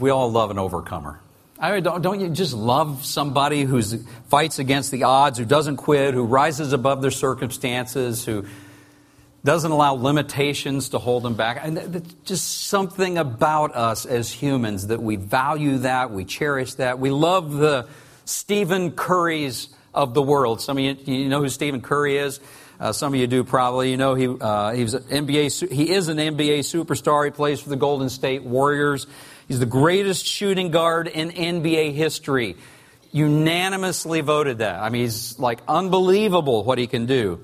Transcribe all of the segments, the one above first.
we all love an overcomer. I mean, don't, don't you just love somebody who fights against the odds, who doesn't quit, who rises above their circumstances, who doesn't allow limitations to hold them back? And just something about us as humans that we value that, we cherish that. We love the Stephen Currys of the world. Some of you, you know who Stephen Curry is? Uh, some of you do probably. You know he uh, he was NBA. He is an NBA superstar. He plays for the Golden State Warriors. He's the greatest shooting guard in NBA history. Unanimously voted that. I mean, he's like unbelievable what he can do.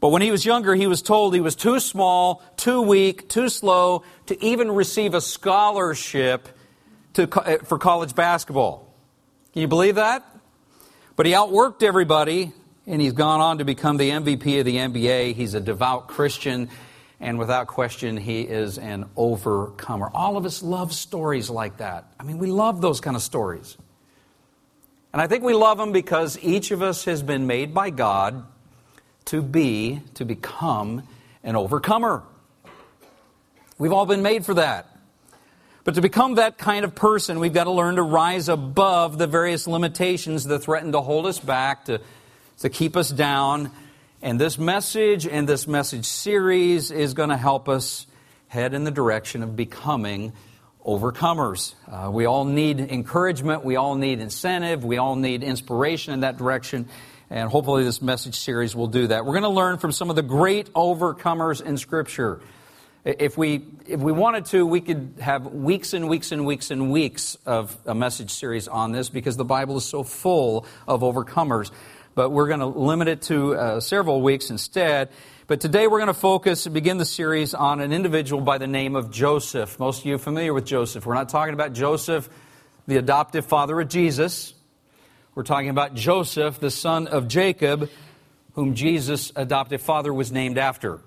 But when he was younger, he was told he was too small, too weak, too slow to even receive a scholarship to, eh, for college basketball. Can you believe that? But he outworked everybody and he's gone on to become the MVP of the NBA. He's a devout Christian, and without question, he is an overcomer. All of us love stories like that. I mean, we love those kind of stories. And I think we love them because each of us has been made by God to be, to become an overcomer. We've all been made for that. But to become that kind of person, we've got to learn to rise above the various limitations that threaten to hold us back, to to keep us down. And this message and this message series is going to help us head in the direction of becoming overcomers. Uh, we all need encouragement, we all need incentive, we all need inspiration in that direction. And hopefully, this message series will do that. We're going to learn from some of the great overcomers in Scripture. If we, if we wanted to, we could have weeks and weeks and weeks and weeks of a message series on this because the Bible is so full of overcomers but we're going to limit it to uh, several weeks instead. But today we're going to focus and begin the series on an individual by the name of Joseph. Most of you are familiar with Joseph. We're not talking about Joseph, the adoptive father of Jesus. We're talking about Joseph, the son of Jacob, whom Jesus' adoptive father was named after.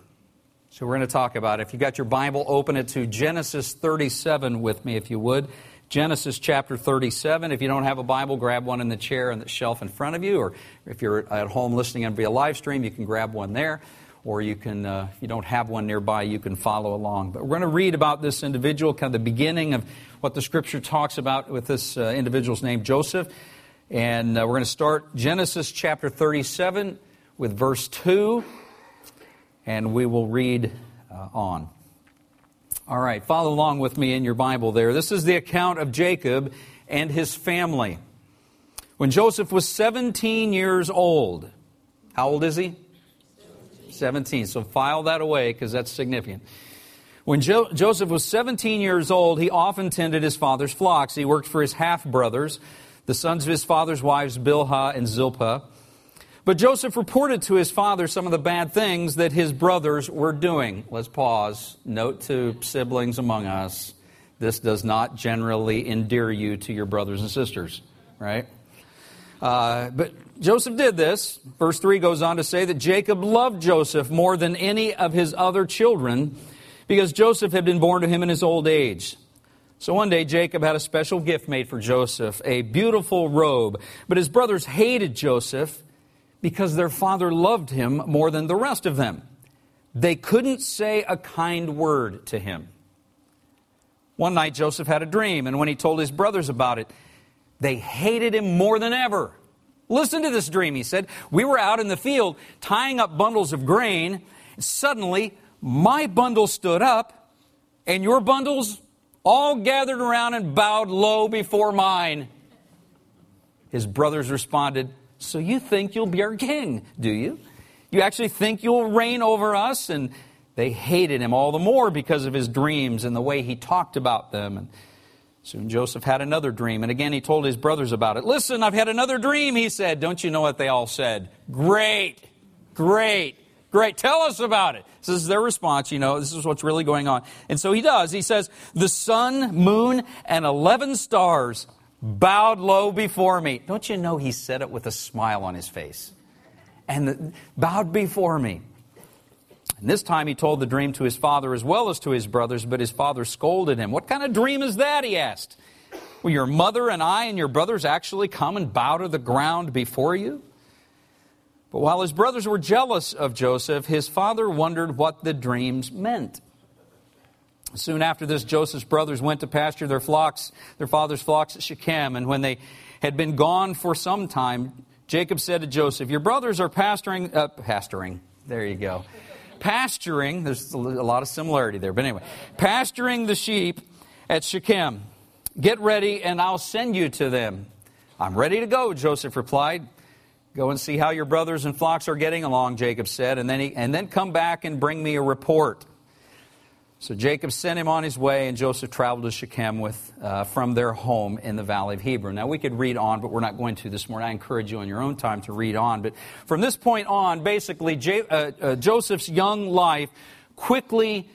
So we're going to talk about it. If you got your Bible, open it to Genesis 37 with me, if you would. Genesis chapter 37. If you don't have a Bible, grab one in the chair and the shelf in front of you, or if you're at home listening via live stream, you can grab one there, or you can, uh, if you don't have one nearby, you can follow along. But we're going to read about this individual, kind of the beginning of what the Scripture talks about with this uh, individual's name, Joseph. And uh, we're going to start Genesis chapter 37 with verse 2, and we will read uh, on. All right, follow along with me in your Bible there. This is the account of Jacob and his family. When Joseph was 17 years old, how old is he? 17. So file that away because that's significant. When jo- Joseph was 17 years old, he often tended his father's flocks. He worked for his half brothers, the sons of his father's wives, Bilhah and Zilpah. But Joseph reported to his father some of the bad things that his brothers were doing. Let's pause. Note to siblings among us this does not generally endear you to your brothers and sisters, right? Uh, but Joseph did this. Verse 3 goes on to say that Jacob loved Joseph more than any of his other children because Joseph had been born to him in his old age. So one day Jacob had a special gift made for Joseph, a beautiful robe. But his brothers hated Joseph because their father loved him more than the rest of them. They couldn't say a kind word to him. One night, Joseph had a dream, and when he told his brothers about it, they hated him more than ever. Listen to this dream, he said. We were out in the field tying up bundles of grain. Suddenly, my bundle stood up, and your bundles all gathered around and bowed low before mine. His brothers responded, so you think you'll be our king, do you? You actually think you'll reign over us? And they hated him all the more because of his dreams and the way he talked about them. And soon Joseph had another dream. And again, he told his brothers about it. Listen, I've had another dream, he said. Don't you know what they all said? Great, great, great. Tell us about it. This is their response, you know, this is what's really going on. And so he does. He says, The sun, moon, and 11 stars bowed low before me. Don't you know he said it with a smile on his face? And the, bowed before me. And this time he told the dream to his father as well as to his brothers, but his father scolded him. What kind of dream is that? He asked. Will your mother and I and your brothers actually come and bow to the ground before you? But while his brothers were jealous of Joseph, his father wondered what the dreams meant. Soon after this, Joseph's brothers went to pasture their flocks, their father's flocks at Shechem. And when they had been gone for some time, Jacob said to Joseph, Your brothers are pasturing, uh, pasturing, there you go. Pasturing, there's a lot of similarity there, but anyway, pasturing the sheep at Shechem. Get ready, and I'll send you to them. I'm ready to go, Joseph replied. Go and see how your brothers and flocks are getting along, Jacob said, and then, he, and then come back and bring me a report. So Jacob sent him on his way, and Joseph traveled to Shechem with, uh, from their home in the valley of Hebron. Now, we could read on, but we're not going to this morning. I encourage you on your own time to read on. But from this point on, basically, J- uh, uh, Joseph's young life quickly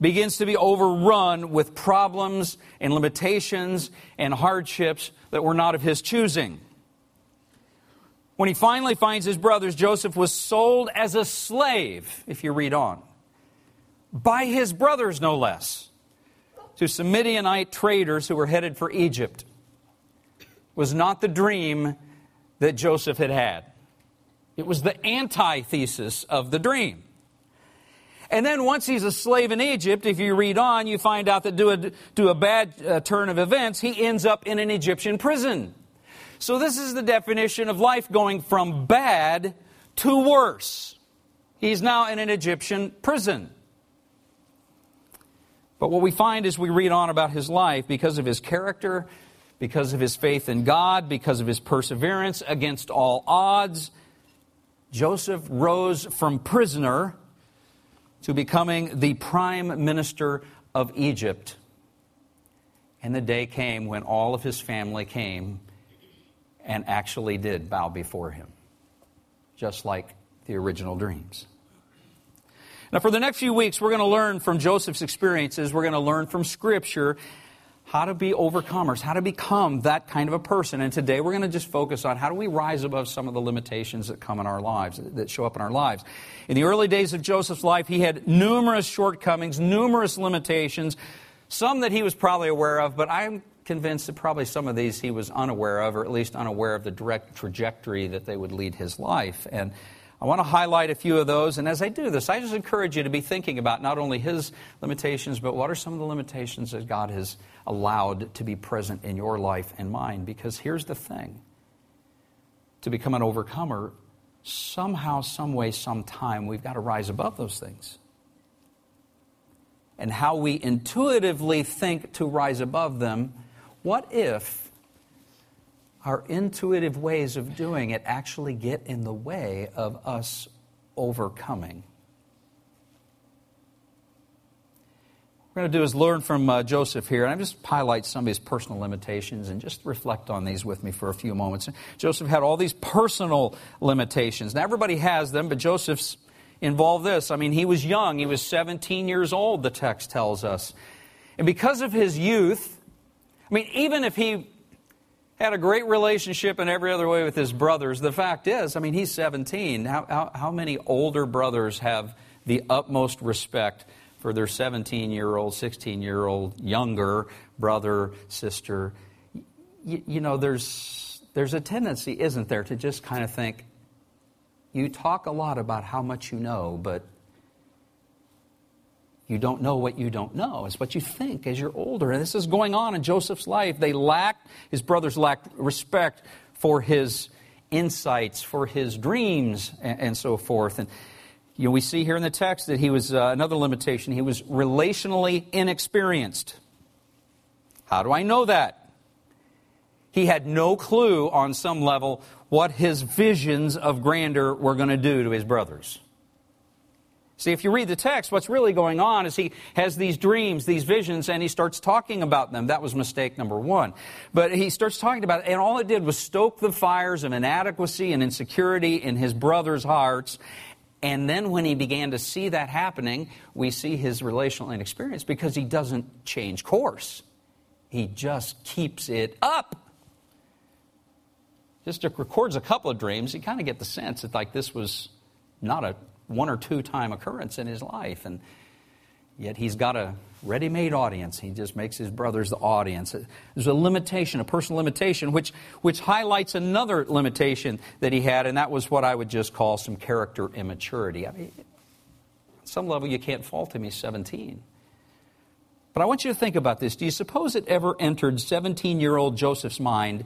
begins to be overrun with problems and limitations and hardships that were not of his choosing. When he finally finds his brothers, Joseph was sold as a slave, if you read on by his brothers, no less, to some Midianite traders who were headed for Egypt. Was not the dream that Joseph had had. It was the antithesis of the dream. And then once he's a slave in Egypt, if you read on, you find out that due a, a bad uh, turn of events, he ends up in an Egyptian prison. So this is the definition of life going from bad to worse. He's now in an Egyptian prison. But what we find as we read on about his life, because of his character, because of his faith in God, because of his perseverance against all odds, Joseph rose from prisoner to becoming the prime minister of Egypt. And the day came when all of his family came and actually did bow before him, just like the original dreams. Now, for the next few weeks, we're going to learn from Joseph's experiences. We're going to learn from Scripture how to be overcomers, how to become that kind of a person. And today we're going to just focus on how do we rise above some of the limitations that come in our lives, that show up in our lives. In the early days of Joseph's life, he had numerous shortcomings, numerous limitations, some that he was probably aware of, but I'm convinced that probably some of these he was unaware of, or at least unaware of the direct trajectory that they would lead his life. And I want to highlight a few of those, and as I do this, I just encourage you to be thinking about not only his limitations, but what are some of the limitations that God has allowed to be present in your life and mine. Because here's the thing to become an overcomer, somehow, some way, sometime, we've got to rise above those things. And how we intuitively think to rise above them, what if our intuitive ways of doing it actually get in the way of us overcoming. What we're going to do is learn from uh, Joseph here, and I just highlight some of his personal limitations and just reflect on these with me for a few moments. Joseph had all these personal limitations. Now, everybody has them, but Joseph's involved this. I mean, he was young, he was 17 years old, the text tells us. And because of his youth, I mean, even if he had a great relationship in every other way with his brothers. The fact is, I mean, he's 17. How, how, how many older brothers have the utmost respect for their 17 year old, 16 year old, younger brother, sister? You, you know, there's, there's a tendency, isn't there, to just kind of think, you talk a lot about how much you know, but you don't know what you don't know. It's what you think as you're older. And this is going on in Joseph's life. They lacked, his brothers lacked respect for his insights, for his dreams, and, and so forth. And you know, we see here in the text that he was uh, another limitation. He was relationally inexperienced. How do I know that? He had no clue on some level what his visions of grandeur were going to do to his brothers. See, if you read the text, what's really going on is he has these dreams, these visions, and he starts talking about them. That was mistake number one. But he starts talking about it, and all it did was stoke the fires of inadequacy and insecurity in his brothers' hearts. And then when he began to see that happening, we see his relational inexperience because he doesn't change course. He just keeps it up. Just records a couple of dreams, you kind of get the sense that like this was not a one or two time occurrence in his life. And yet he's got a ready made audience. He just makes his brothers the audience. There's a limitation, a personal limitation, which, which highlights another limitation that he had, and that was what I would just call some character immaturity. I mean, some level, you can't fault him. He's 17. But I want you to think about this. Do you suppose it ever entered 17 year old Joseph's mind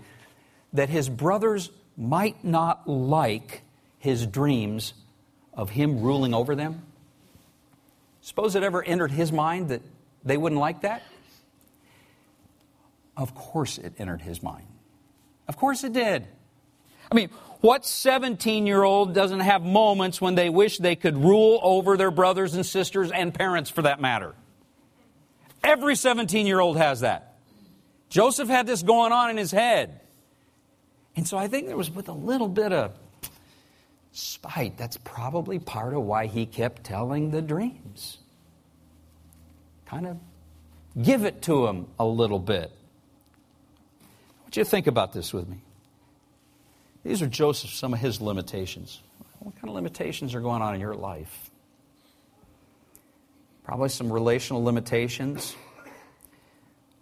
that his brothers might not like his dreams of him ruling over them? Suppose it ever entered his mind that they wouldn't like that? Of course it entered his mind. Of course it did. I mean, what 17 year old doesn't have moments when they wish they could rule over their brothers and sisters and parents for that matter? Every 17 year old has that. Joseph had this going on in his head. And so I think there was with a little bit of spite. That's probably part of why he kept telling the dreams. Kind of give it to him a little bit. I want you to think about this with me. These are Joseph, some of his limitations. What kind of limitations are going on in your life? Probably some relational limitations.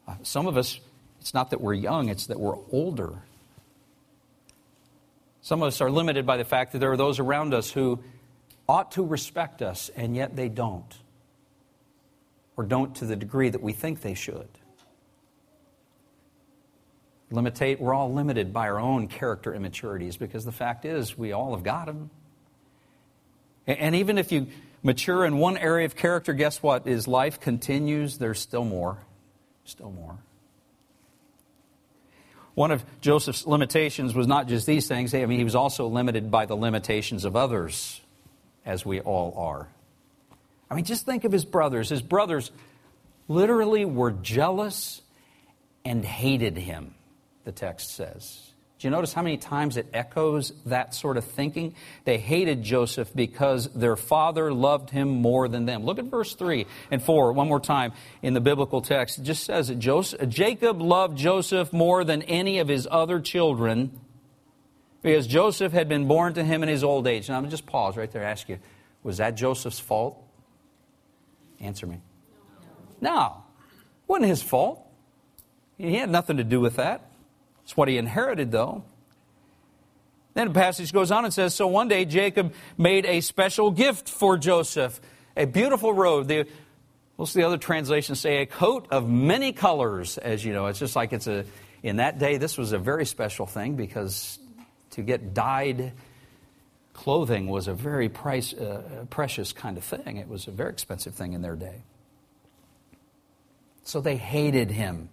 Uh, some of us, it's not that we're young, it's that we're older. Some of us are limited by the fact that there are those around us who ought to respect us, and yet they don't. Or don't to the degree that we think they should limitate, we're all limited by our own character immaturities because the fact is we all have got them. And even if you mature in one area of character, guess what? As life continues, there's still more. Still more. One of Joseph's limitations was not just these things. I mean, he was also limited by the limitations of others, as we all are. I mean, just think of his brothers. His brothers literally were jealous and hated him the text says. Do you notice how many times it echoes that sort of thinking? They hated Joseph because their father loved him more than them. Look at verse 3 and 4 one more time in the biblical text. It just says that Joseph, Jacob loved Joseph more than any of his other children because Joseph had been born to him in his old age. Now, I'm just pause right there and ask you, was that Joseph's fault? Answer me. No. It wasn't his fault. He had nothing to do with that. It's what he inherited, though. Then the passage goes on and says So one day Jacob made a special gift for Joseph, a beautiful robe. The, what's the other translation say? A coat of many colors, as you know. It's just like it's a, in that day, this was a very special thing because to get dyed clothing was a very price, uh, precious kind of thing. It was a very expensive thing in their day. So they hated him.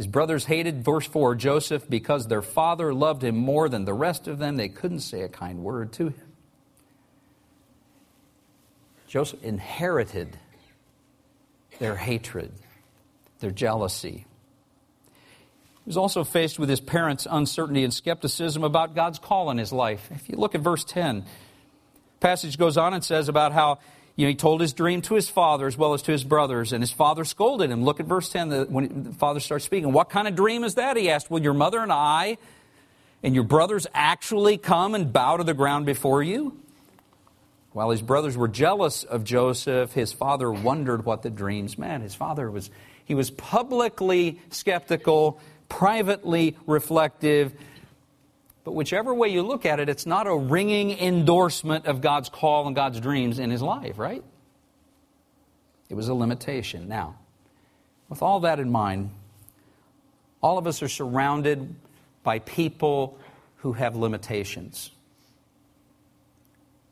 His brothers hated, verse 4, Joseph because their father loved him more than the rest of them. They couldn't say a kind word to him. Joseph inherited their hatred, their jealousy. He was also faced with his parents' uncertainty and skepticism about God's call in his life. If you look at verse 10, passage goes on and says about how you know, he told his dream to his father as well as to his brothers, and his father scolded him. Look at verse 10 the, when the father starts speaking. What kind of dream is that? He asked. Will your mother and I and your brothers actually come and bow to the ground before you? While his brothers were jealous of Joseph, his father wondered what the dreams meant. His father was, he was publicly skeptical, privately reflective, but whichever way you look at it, it's not a ringing endorsement of God's call and God's dreams in his life, right? It was a limitation. Now, with all that in mind, all of us are surrounded by people who have limitations.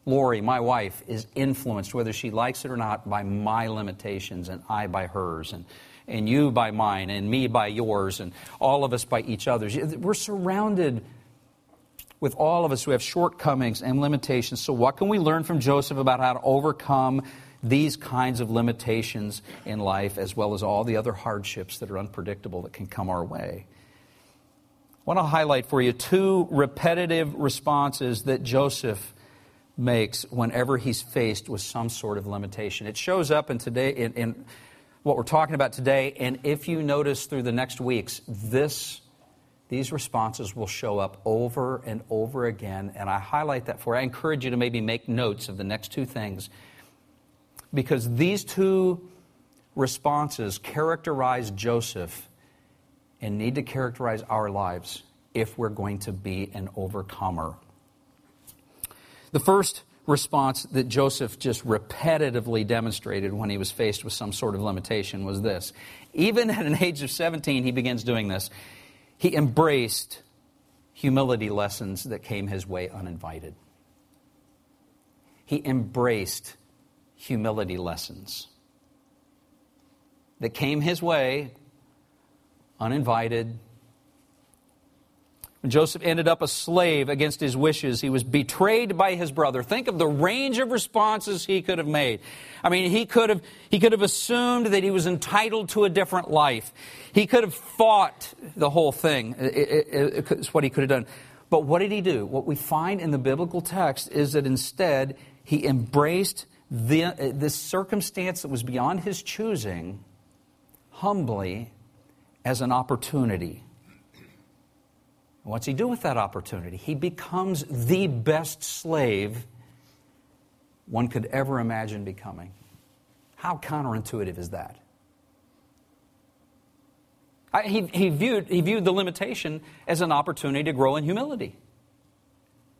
Lori, my wife, is influenced, whether she likes it or not, by my limitations, and I by hers, and, and you by mine, and me by yours, and all of us by each other's. We're surrounded with all of us who have shortcomings and limitations. So, what can we learn from Joseph about how to overcome these kinds of limitations in life, as well as all the other hardships that are unpredictable that can come our way? I want to highlight for you two repetitive responses that Joseph makes whenever he's faced with some sort of limitation. It shows up in today in, in what we're talking about today, and if you notice through the next weeks, this these responses will show up over and over again, and I highlight that for you. I encourage you to maybe make notes of the next two things because these two responses characterize Joseph and need to characterize our lives if we're going to be an overcomer. The first response that Joseph just repetitively demonstrated when he was faced with some sort of limitation was this. Even at an age of 17, he begins doing this. He embraced humility lessons that came his way uninvited. He embraced humility lessons that came his way uninvited, Joseph ended up a slave against his wishes, he was betrayed by his brother. Think of the range of responses he could have made. I mean, he could have, he could have assumed that he was entitled to a different life. He could have fought the whole thing. It's what he could have done. But what did he do? What we find in the biblical text is that instead he embraced the, uh, this circumstance that was beyond his choosing humbly as an opportunity What's he do with that opportunity? He becomes the best slave one could ever imagine becoming. How counterintuitive is that? I, he, he, viewed, he viewed the limitation as an opportunity to grow in humility.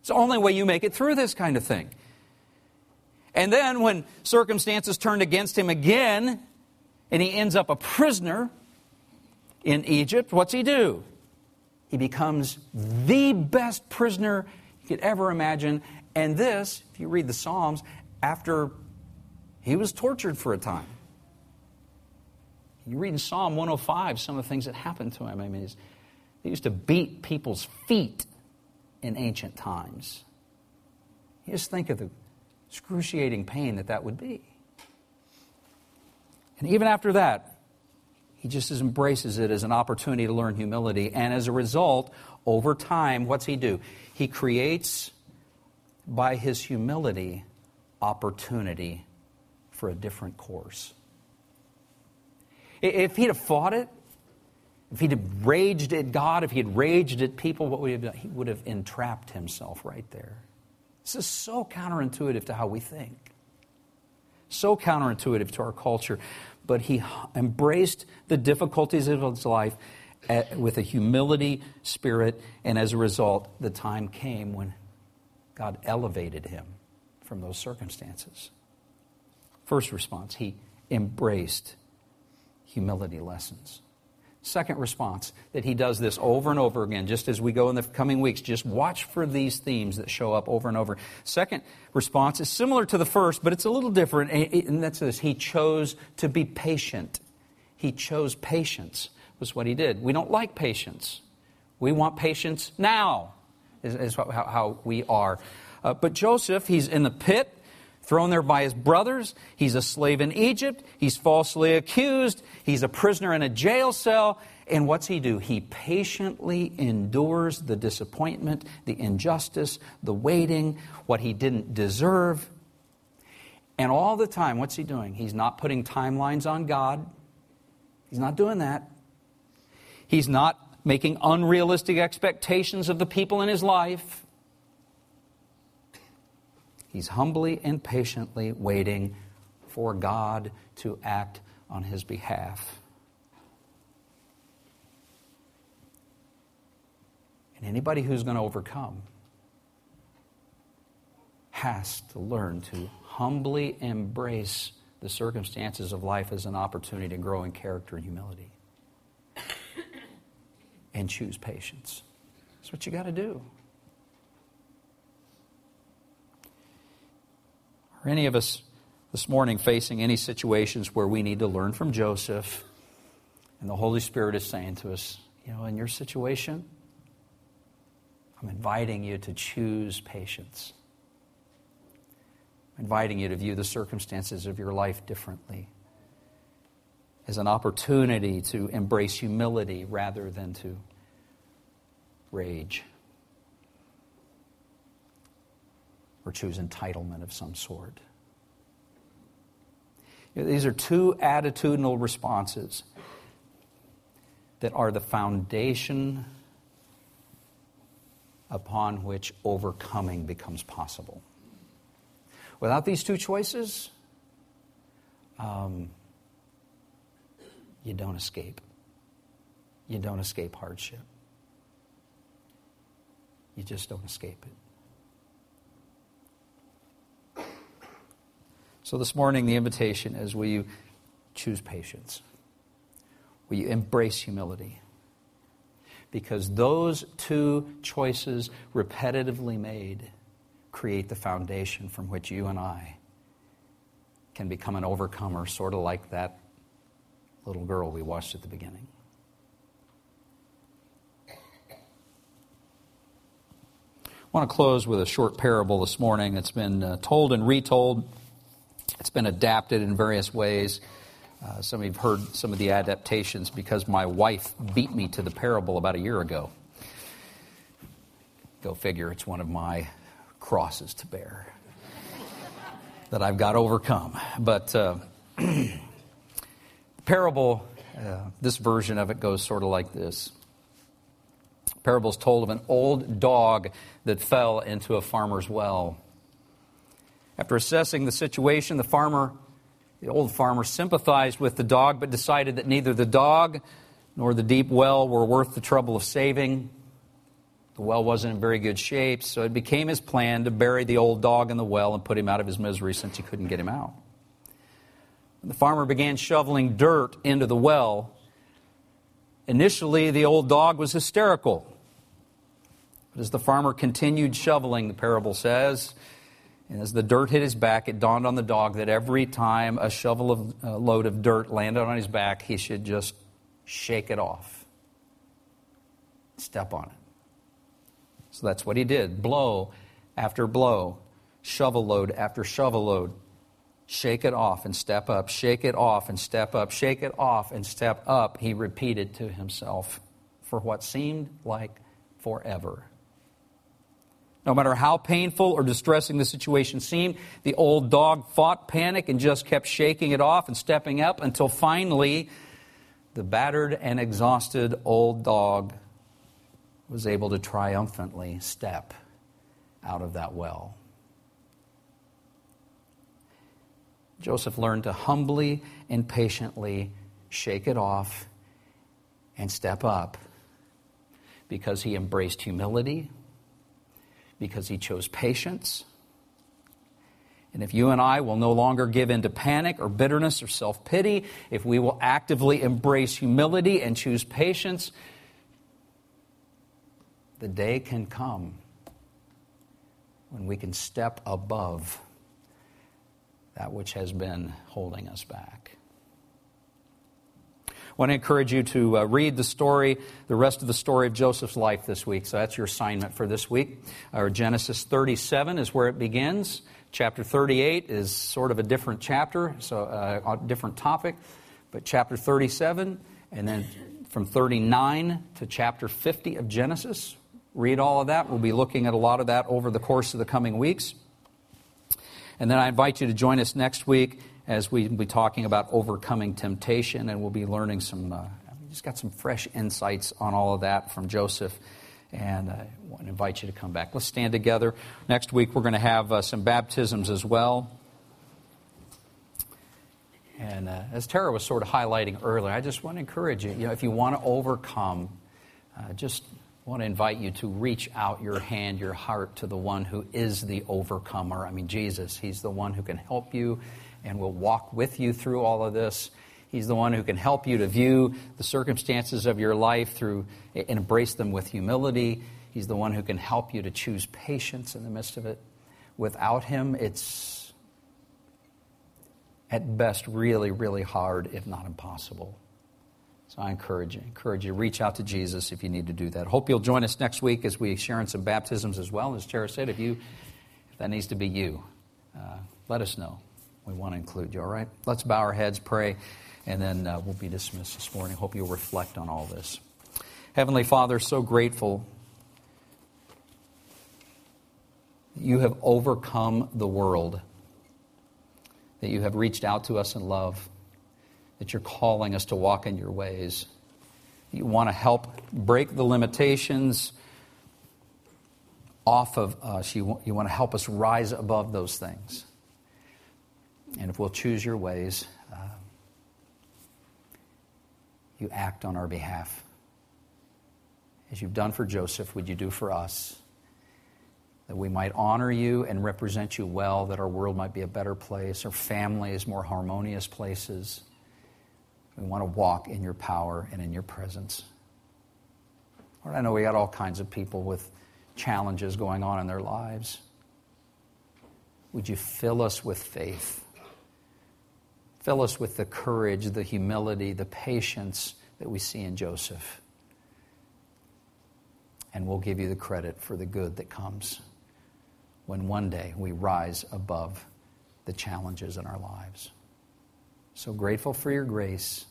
It's the only way you make it through this kind of thing. And then, when circumstances turned against him again, and he ends up a prisoner in Egypt, what's he do? He becomes the best prisoner you could ever imagine. And this, if you read the Psalms, after he was tortured for a time. You read in Psalm 105 some of the things that happened to him. I mean, they used to beat people's feet in ancient times. Just think of the excruciating pain that that would be. And even after that, he just embraces it as an opportunity to learn humility. And as a result, over time, what's he do? He creates, by his humility, opportunity for a different course. If he'd have fought it, if he'd have raged at God, if he had raged at people, what would he have done? He would have entrapped himself right there. This is so counterintuitive to how we think, so counterintuitive to our culture but he embraced the difficulties of his life at, with a humility spirit, and as a result, the time came when God elevated him from those circumstances. First response, he embraced humility lessons. Second response, that he does this over and over again, just as we go in the coming weeks. Just watch for these themes that show up over and over. Second response is similar to the first, but it's a little different, and that's this he chose to be patient. He chose patience, was what he did. We don't like patience. We want patience now, is, is how, how, we are. Uh, but Joseph, he's in the pit thrown there by his brothers. He's a slave in Egypt. He's falsely accused. He's a prisoner in a jail cell. And what's he do? He patiently endures the disappointment, the injustice, the waiting, what he didn't deserve. And all the time, what's he doing? He's not putting timelines on God. He's not doing that. He's not making unrealistic expectations of the people in his life. He's humbly and patiently waiting for God to act on his behalf. And anybody who's going to overcome has to learn to humbly embrace the circumstances of life as an opportunity to grow in character and humility and choose patience. That's what you got to do. Are any of us this morning facing any situations where we need to learn from Joseph and the Holy Spirit is saying to us, you know, in your situation, I'm inviting you to choose patience. I'm inviting you to view the circumstances of your life differently as an opportunity to embrace humility rather than to rage. Or choose entitlement of some sort. These are two attitudinal responses that are the foundation upon which overcoming becomes possible. Without these two choices, um, you don't escape. You don't escape hardship. You just don't escape it. So this morning, the invitation is will you choose patience? Will you embrace humility? Because those two choices, repetitively made, create the foundation from which you and I can become an overcomer, sort of like that little girl we watched at the beginning. I want to close with a short parable this morning. It's been uh, told and retold. It's been adapted in various ways. Uh, some of you have heard some of the adaptations because my wife beat me to the parable about a year ago. Go figure, it's one of my crosses to bear that I've got to overcome. But uh, parable, uh, this version of it goes sort of like this Parables told of an old dog that fell into a farmer's well. After assessing the situation, the farmer, the old farmer, sympathized with the dog but decided that neither the dog nor the deep well were worth the trouble of saving. The well wasn't in very good shape, so it became his plan to bury the old dog in the well and put him out of his misery since he couldn't get him out. When the farmer began shoveling dirt into the well, Initially, the old dog was hysterical. But as the farmer continued shoveling, the parable says, and as the dirt hit his back, it dawned on the dog that every time a shovel of a load of dirt landed on his back, he should just shake it off, step on it. So that's what he did blow after blow, shovel load after shovel load shake it off and step up, shake it off and step up, shake it off and step up, he repeated to himself for what seemed like forever. No matter how painful or distressing the situation seemed, the old dog fought panic and just kept shaking it off and stepping up until finally the battered and exhausted old dog was able to triumphantly step out of that well. Joseph learned to humbly and patiently shake it off and step up because he embraced humility, because he chose patience. And if you and I will no longer give in to panic or bitterness or self pity, if we will actively embrace humility and choose patience, the day can come when we can step above that which has been holding us back. I want to encourage you to uh, read the story, the rest of the story of Joseph's life this week. So that's your assignment for this week. Our Genesis 37 is where it begins. Chapter 38 is sort of a different chapter, so uh, a different topic. But chapter 37, and then from 39 to chapter 50 of Genesis, read all of that. We'll be looking at a lot of that over the course of the coming weeks. And then I invite you to join us next week as we will be talking about overcoming temptation, and we'll be learning some, uh, just got some fresh insights on all of that from Joseph. And I want to invite you to come back. Let's stand together. Next week, we're going to have uh, some baptisms as well. And uh, as Tara was sort of highlighting earlier, I just want to encourage you, you know, if you want to overcome, uh, just want to invite you to reach out your hand, your heart to the one who is the overcomer. I mean, Jesus. He's the one who can help you and will walk with you through all of this. He's the one who can help you to view the circumstances of your life through and embrace them with humility. He's the one who can help you to choose patience in the midst of it. Without him, it's at best really, really hard, if not impossible. So I encourage you, encourage you, reach out to Jesus if you need to do that. Hope you'll join us next week as we share in some baptisms as well. As Tara said, if you, if that needs to be you, uh, let us know. We want to include you. All right. Let's bow our heads, pray, and then uh, we'll be dismissed this morning. Hope you'll reflect on all this. Heavenly Father, so grateful that you have overcome the world, that you have reached out to us in love that you're calling us to walk in your ways. You want to help break the limitations off of us. You want to help us rise above those things. And if we'll choose your ways, uh, you act on our behalf. As you've done for Joseph, would you do for us? that we might honor you and represent you well, that our world might be a better place, our families more harmonious places. We want to walk in your power and in your presence. Lord, I know we got all kinds of people with challenges going on in their lives. Would you fill us with faith? Fill us with the courage, the humility, the patience that we see in Joseph. And we'll give you the credit for the good that comes when one day we rise above the challenges in our lives. So grateful for your grace.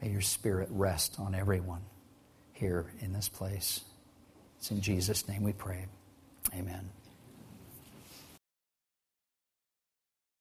May your spirit rest on everyone here in this place. It's in Jesus' name we pray. Amen.